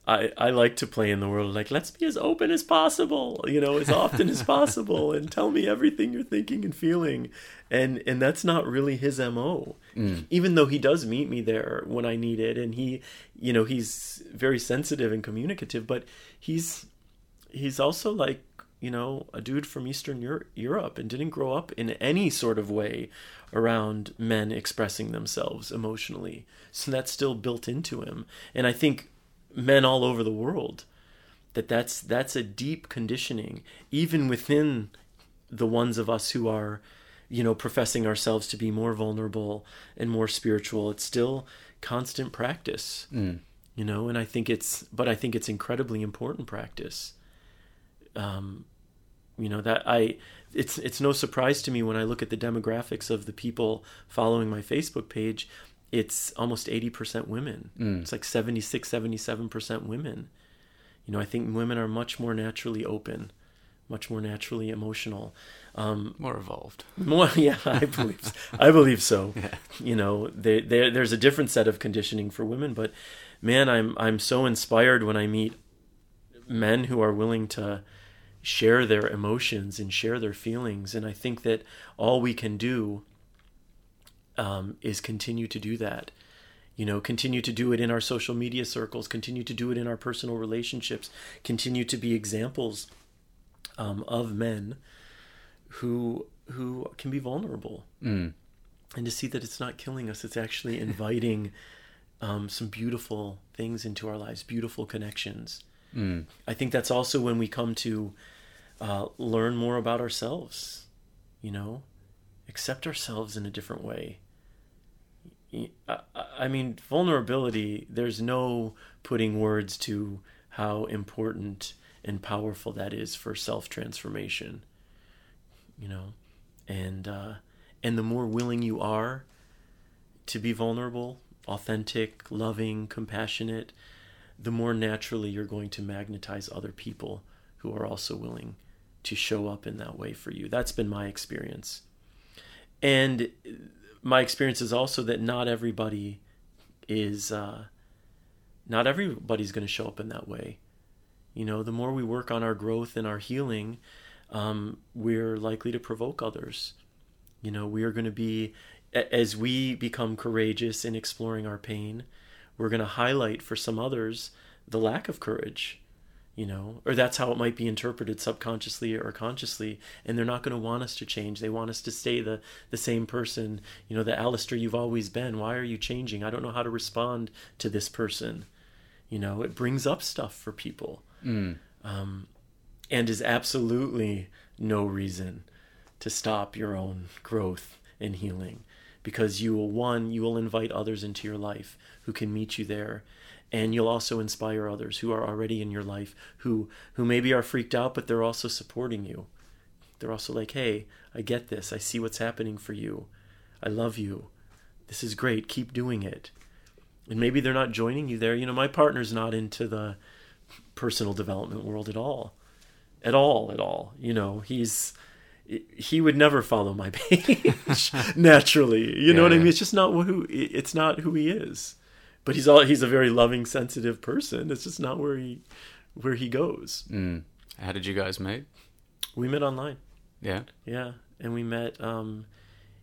I, I like to play in the world like let's be as open as possible you know as often as *laughs* possible and tell me everything you're thinking and feeling and and that's not really his mo mm. even though he does meet me there when i need it and he you know he's very sensitive and communicative but he's he's also like you know, a dude from Eastern Europe and didn't grow up in any sort of way around men expressing themselves emotionally. So that's still built into him. And I think men all over the world that that's that's a deep conditioning even within the ones of us who are you know professing ourselves to be more vulnerable and more spiritual it's still constant practice mm. you know and i think it's but i think it's incredibly important practice um, you know that I it's it's no surprise to me when I look at the demographics of the people following my Facebook page it's almost 80% women mm. it's like 76 77% women you know I think women are much more naturally open much more naturally emotional um, more evolved more *laughs* yeah I believe I believe so *laughs* yeah. you know they, they, there's a different set of conditioning for women but man I'm I'm so inspired when I meet men who are willing to share their emotions and share their feelings. And I think that all we can do um, is continue to do that. You know, continue to do it in our social media circles, continue to do it in our personal relationships, continue to be examples um, of men who who can be vulnerable, Mm. and to see that it's not killing us; it's actually inviting *laughs* um, some beautiful things into our lives, beautiful connections. Mm. I think that's also when we come to uh, learn more about ourselves, you know, accept ourselves in a different way. I, I- mean, vulnerability, there's no putting words to how important and powerful that is for self transformation, you know, and, uh, and the more willing you are to be vulnerable, authentic, loving, compassionate, the more naturally you're going to magnetize other people who are also willing to show up in that way for you. That's been my experience. And my experience is also that not everybody is uh, not everybody's going to show up in that way. You know, the more we work on our growth and our healing, um, we're likely to provoke others. You know, we are going to be, as we become courageous in exploring our pain, we're going to highlight for some others the lack of courage, you know, or that's how it might be interpreted subconsciously or consciously. And they're not going to want us to change. They want us to stay the, the same person, you know, the Alistair you've always been. Why are you changing? I don't know how to respond to this person. You know, it brings up stuff for people Mm. um, and is absolutely no reason to stop your own growth and healing because you will one you will invite others into your life who can meet you there and you'll also inspire others who are already in your life who who maybe are freaked out but they're also supporting you. They're also like hey i get this. I see what's happening for you. I love you. This is great. Keep doing it. And maybe they're not joining you there. You know my partner's not into the personal development world at all. At all at all. You know he's he would never follow my *laughs* page *laughs* naturally. You know what i mean? It's just not who it's not who he is but he's all he's a very loving sensitive person. It's just not where he where he goes. Mm. How did you guys meet? we met online. Yeah. yeah. And we met um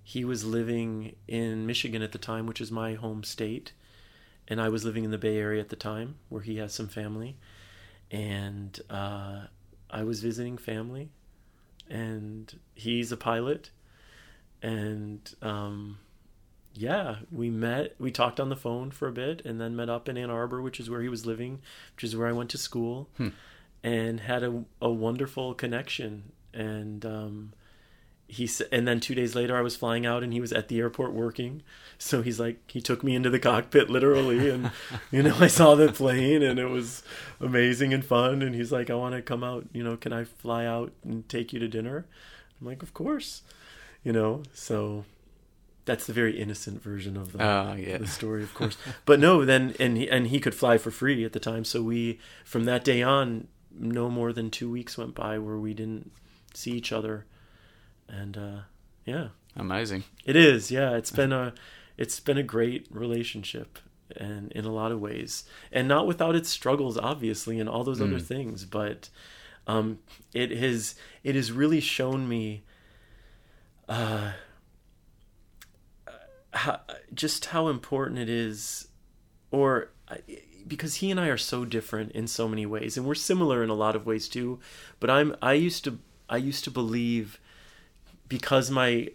he was living in michigan at the time which is my home state. And i was living in the bay area at the time where he has some family. And uh i was visiting family. And he's a pilot. And um yeah we met we talked on the phone for a bit and then met up in ann arbor which is where he was living which is where i went to school Hmm. and had a, a wonderful connection and um he and then two days later I was flying out and he was at the airport working. So he's like he took me into the cockpit literally and *laughs* you know I saw the plane and it was amazing and fun and he's like I want to come out, you know, can I fly out and take you to dinner? I'm like of course. You know, so that's the very innocent version of the Ah, yeah. the story, of course. *laughs* but no, then and he, and he could fly for free at the time. So we, from that day on, no more than two weeks went by where we didn't see each other, and uh, yeah, Amazing. it is. Yeah, it's been a it's been a great relationship, and in a lot of ways, and not without its struggles, obviously, and all those other Mm. things. But um, it has it has really shown me. Uh, how, just how important it is, or because he and I are so different in so many ways, and we're similar in a lot of ways too. But I'm I used to I used to believe because my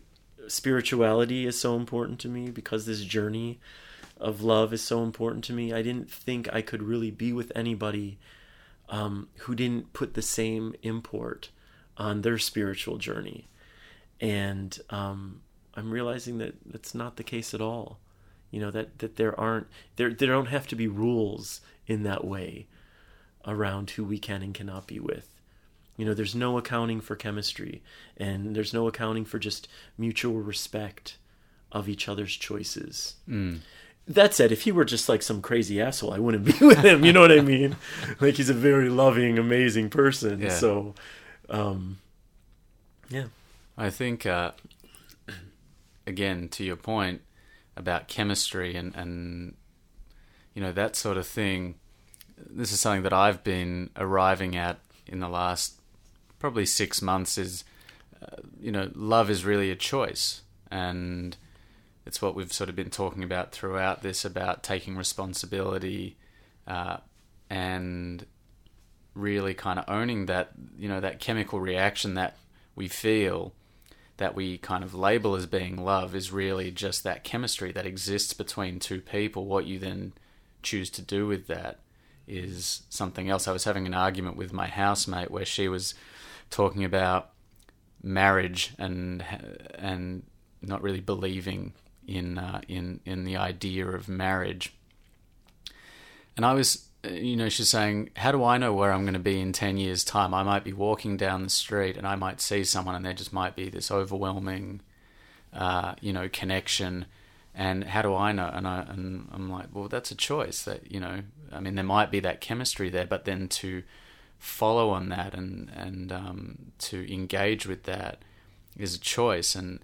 spirituality is so important to me, because this journey of love is so important to me, I didn't think I could really be with anybody um, who didn't put the same import on their spiritual journey. And um, I'm realizing that that's not the case at all. You know that that there aren't there there don't have to be rules in that way around who we can and cannot be with. You know, there's no accounting for chemistry, and there's no accounting for just mutual respect of each other's choices. Mm. That said, if he were just like some crazy asshole, I wouldn't be *laughs* with him. You know what I mean? *laughs* Like he's a very loving, amazing person. Yeah. So, um, yeah. I think, uh, again, to your point about chemistry and, and, you know, that sort of thing, this is something that I've been arriving at in the last probably six months is, uh, you know, love is really a choice. And it's what we've sort of been talking about throughout this about taking responsibility uh, and really kind of owning that you know that chemical reaction that we feel that we kind of label as being love is really just that chemistry that exists between two people what you then choose to do with that is something else i was having an argument with my housemate where she was talking about marriage and and not really believing in uh, in in the idea of marriage. And I was, you know, she's saying, "How do I know where I'm going to be in ten years' time? I might be walking down the street and I might see someone, and there just might be this overwhelming, uh, you know, connection." And how do I know? And I and I'm like, well, that's a choice. That you know, I mean, there might be that chemistry there, but then to follow on that and and um, to engage with that is a choice. And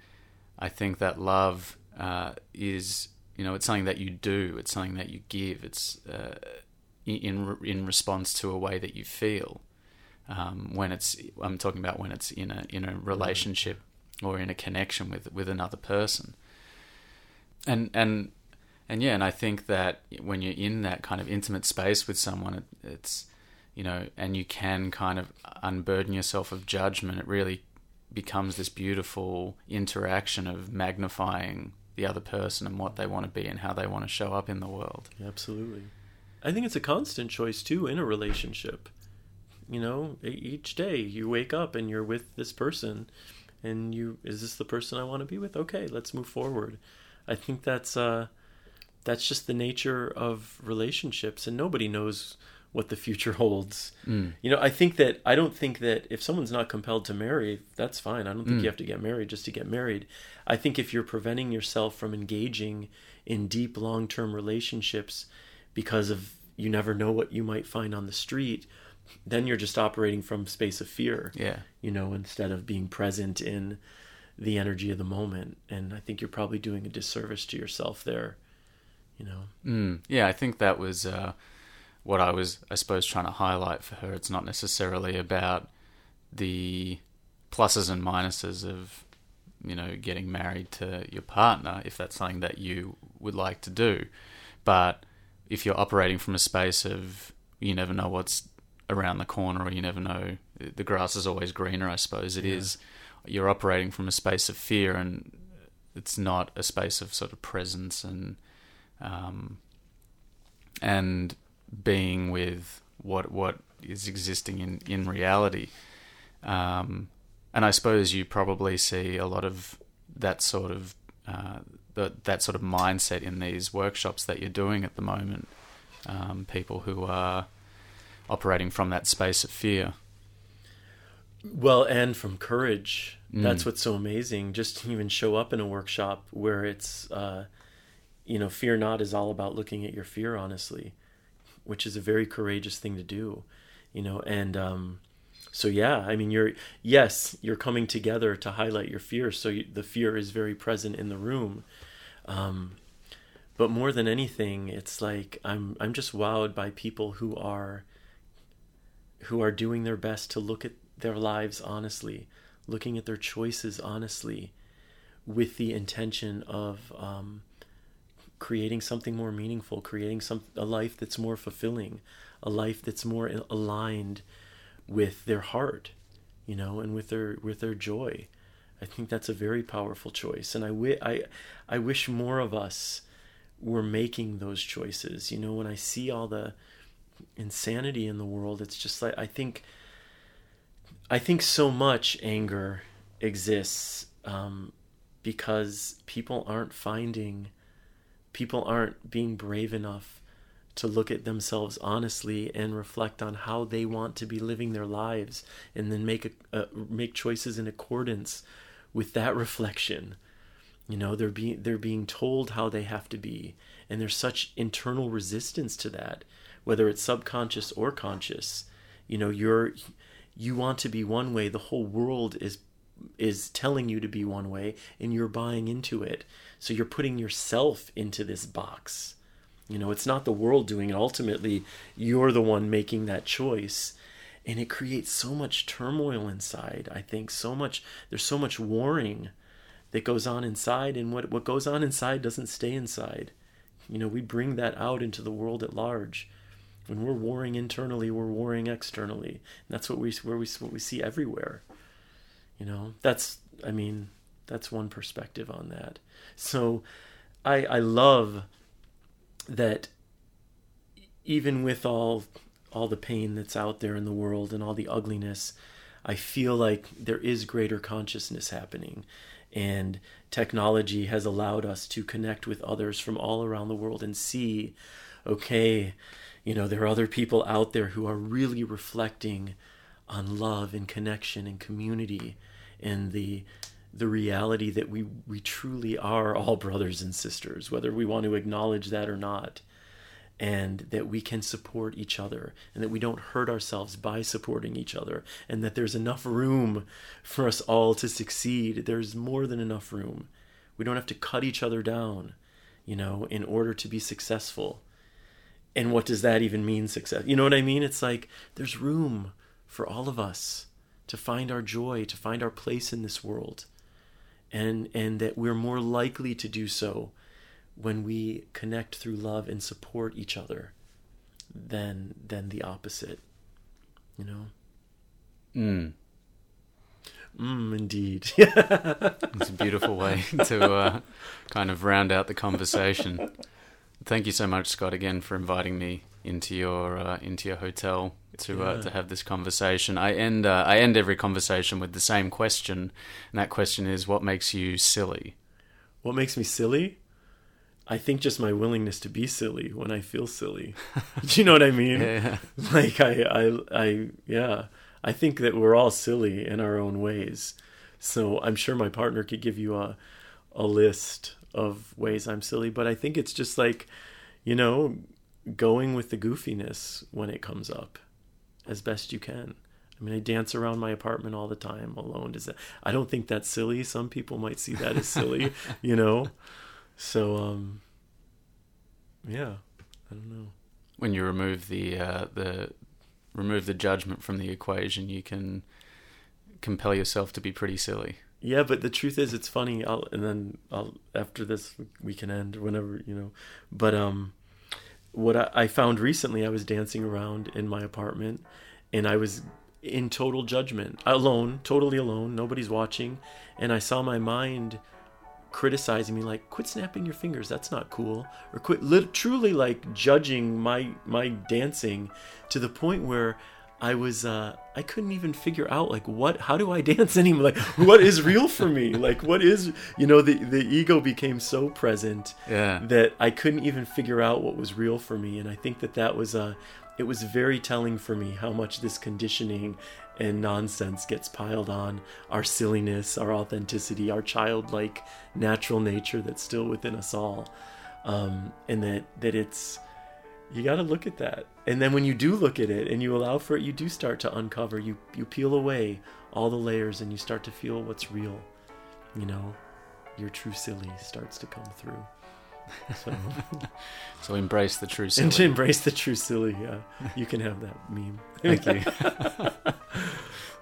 I think that love uh, is you know it's something that you do. It's something that you give. It's uh, in in response to a way that you feel. Um, when it's I'm talking about when it's in a in a relationship or in a connection with with another person. And and and yeah, and I think that when you're in that kind of intimate space with someone, it, it's you know, and you can kind of unburden yourself of judgment. It really becomes this beautiful interaction of magnifying the other person and what they want to be and how they want to show up in the world. Absolutely. I think it's a constant choice too in a relationship. You know, each day you wake up and you're with this person and you is this the person I want to be with? Okay, let's move forward. I think that's uh that's just the nature of relationships and nobody knows what the future *laughs* holds. Mm. You know, I think that I don't think that if someone's not compelled to marry, that's fine. I don't think mm. you have to get married just to get married. I think if you're preventing yourself from engaging in deep long-term relationships because of you never know what you might find on the street, then you're just operating from space of fear. Yeah. You know, instead of being present in the energy of the moment. And I think you're probably doing a disservice to yourself there. You know. Mm. Yeah, I think that was uh what I was, I suppose, trying to highlight for her. It's not necessarily about the pluses and minuses of, you know, getting married to your partner, if that's something that you would like to do. But if you're operating from a space of you never know what's around the corner or you never know, the grass is always greener, I suppose it yeah. is. You're operating from a space of fear and it's not a space of sort of presence and, um, and being with what what is existing in in reality. Um, and I suppose you probably see a lot of that sort of uh, the, that sort of mindset in these workshops that you're doing at the moment. Um, people who are operating from that space of fear. Well, and from courage. Mm. That's what's so amazing. Just to even show up in a workshop where it's, uh, you know, fear not is all about looking at your fear honestly which is a very courageous thing to do, you know. And um, so, yeah, I mean, you're yes, you're coming together to highlight your fear. So you, the fear is very present in the room. Um, but more than anything, it's like I'm I'm just wowed by people who are who are doing their best to look at their lives honestly, looking at their choices honestly, with the intention of um, creating something more meaningful, creating some a life that's more fulfilling, a life that's more aligned with their heart, you know, and with their with their joy. I think that's a very powerful choice, and I, wi- I, I wish more of us were making those choices. You know, when I see all the insanity in the world, it's just like I think, I think so much anger exists um, because people aren't finding people aren't being brave enough to look at themselves honestly and reflect on how they want to be living their lives and then make a, make choices in accordance with that reflection. You know they're being they're being told how they have to be and there's such internal resistance to that whether it's subconscious or conscious. You know you're you want to be one way. The whole world is is telling you to be one way and you're buying into it. So you're putting yourself into this box. You know, it's not the world doing it. Ultimately, you're the one making that choice. And it creates so much turmoil inside. I think so much, there's so much warring that goes on inside and what what goes on inside doesn't stay inside you know we bring that out into the world at large when we're warring internally we're warring externally and that's what we where we what we see everywhere you know that's i mean that's one perspective on that so i i love that even with all all the pain that's out there in the world and all the ugliness i feel like there is greater consciousness happening. And technology has allowed us to connect with others from all around the world and see okay you know there are other people out there who are really reflecting on love and connection and community and the the reality that we we truly are all brothers and sisters whether we want to acknowledge that or not and that we can support each other and that we don't hurt ourselves by supporting each other and that there's enough room for us all to succeed. There's more than enough room. We don't have to cut each other down you know in order to be successful. And what does that even mean success? You know what i mean? It's like there's room for all of us to find our joy to find our place in this world and and that we're more likely to do so when we connect through love and support each other than than the opposite you know Mm. mm indeed *laughs* It's a beautiful way to uh, kind of round out the conversation. Thank you so much, Scott, again for inviting me into your uh, into your hotel to uh, to have this conversation. I end uh, I end every conversation with the same question, and that question is, "What makes you silly?" what makes me silly? I think just my willingness to be silly when i feel silly. *laughs* Do you know what i mean? Yeah. like I, I i yeah. I think that we're all silly in our own ways. So i'm sure my partner could give you a a list of ways i'm silly but i think it's just like you know going with the goofiness when it comes up as best you can i mean i dance around my apartment all the time alone does that i don't think that's silly some people might see that as silly *laughs* you know so um yeah i don't know When you remove the uh, the remove the judgment from the equation, you can compel yourself to be pretty silly. Yeah, but the truth is, it's funny. I'll and then I'll after this we can end whenever you know. But um, what I, I found recently, I was dancing around in my apartment, and I was in total judgment, alone, totally alone. Nobody's watching, and I saw my mind criticizing me like quit snapping your fingers that's not cool or quit lit- truly like judging my my dancing to the point where I was uh I couldn't even figure out like what how do I *laughs* dance anymore? Like what is real for me? Like what is you know the the ego became so present Yeah. that I couldn't even figure out what was real for me. And I think that that was uh it was very telling for me how much this conditioning and nonsense gets piled on our silliness our authenticity our childlike natural nature that's still within us all. Um and that that it's you got to look at that and then when you do look at it and you allow for it you do start to uncover. You you peel away all the layers and you start to feel what's real. You know your true silly starts to come through. So. *laughs* So embrace the true silly. and to embrace the true silly yeah. You can have that meme. Thank you. *laughs*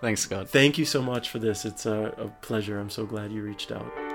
Thanks, Scott. thank you so much for this. It's a, a pleasure. I'm so glad you reached out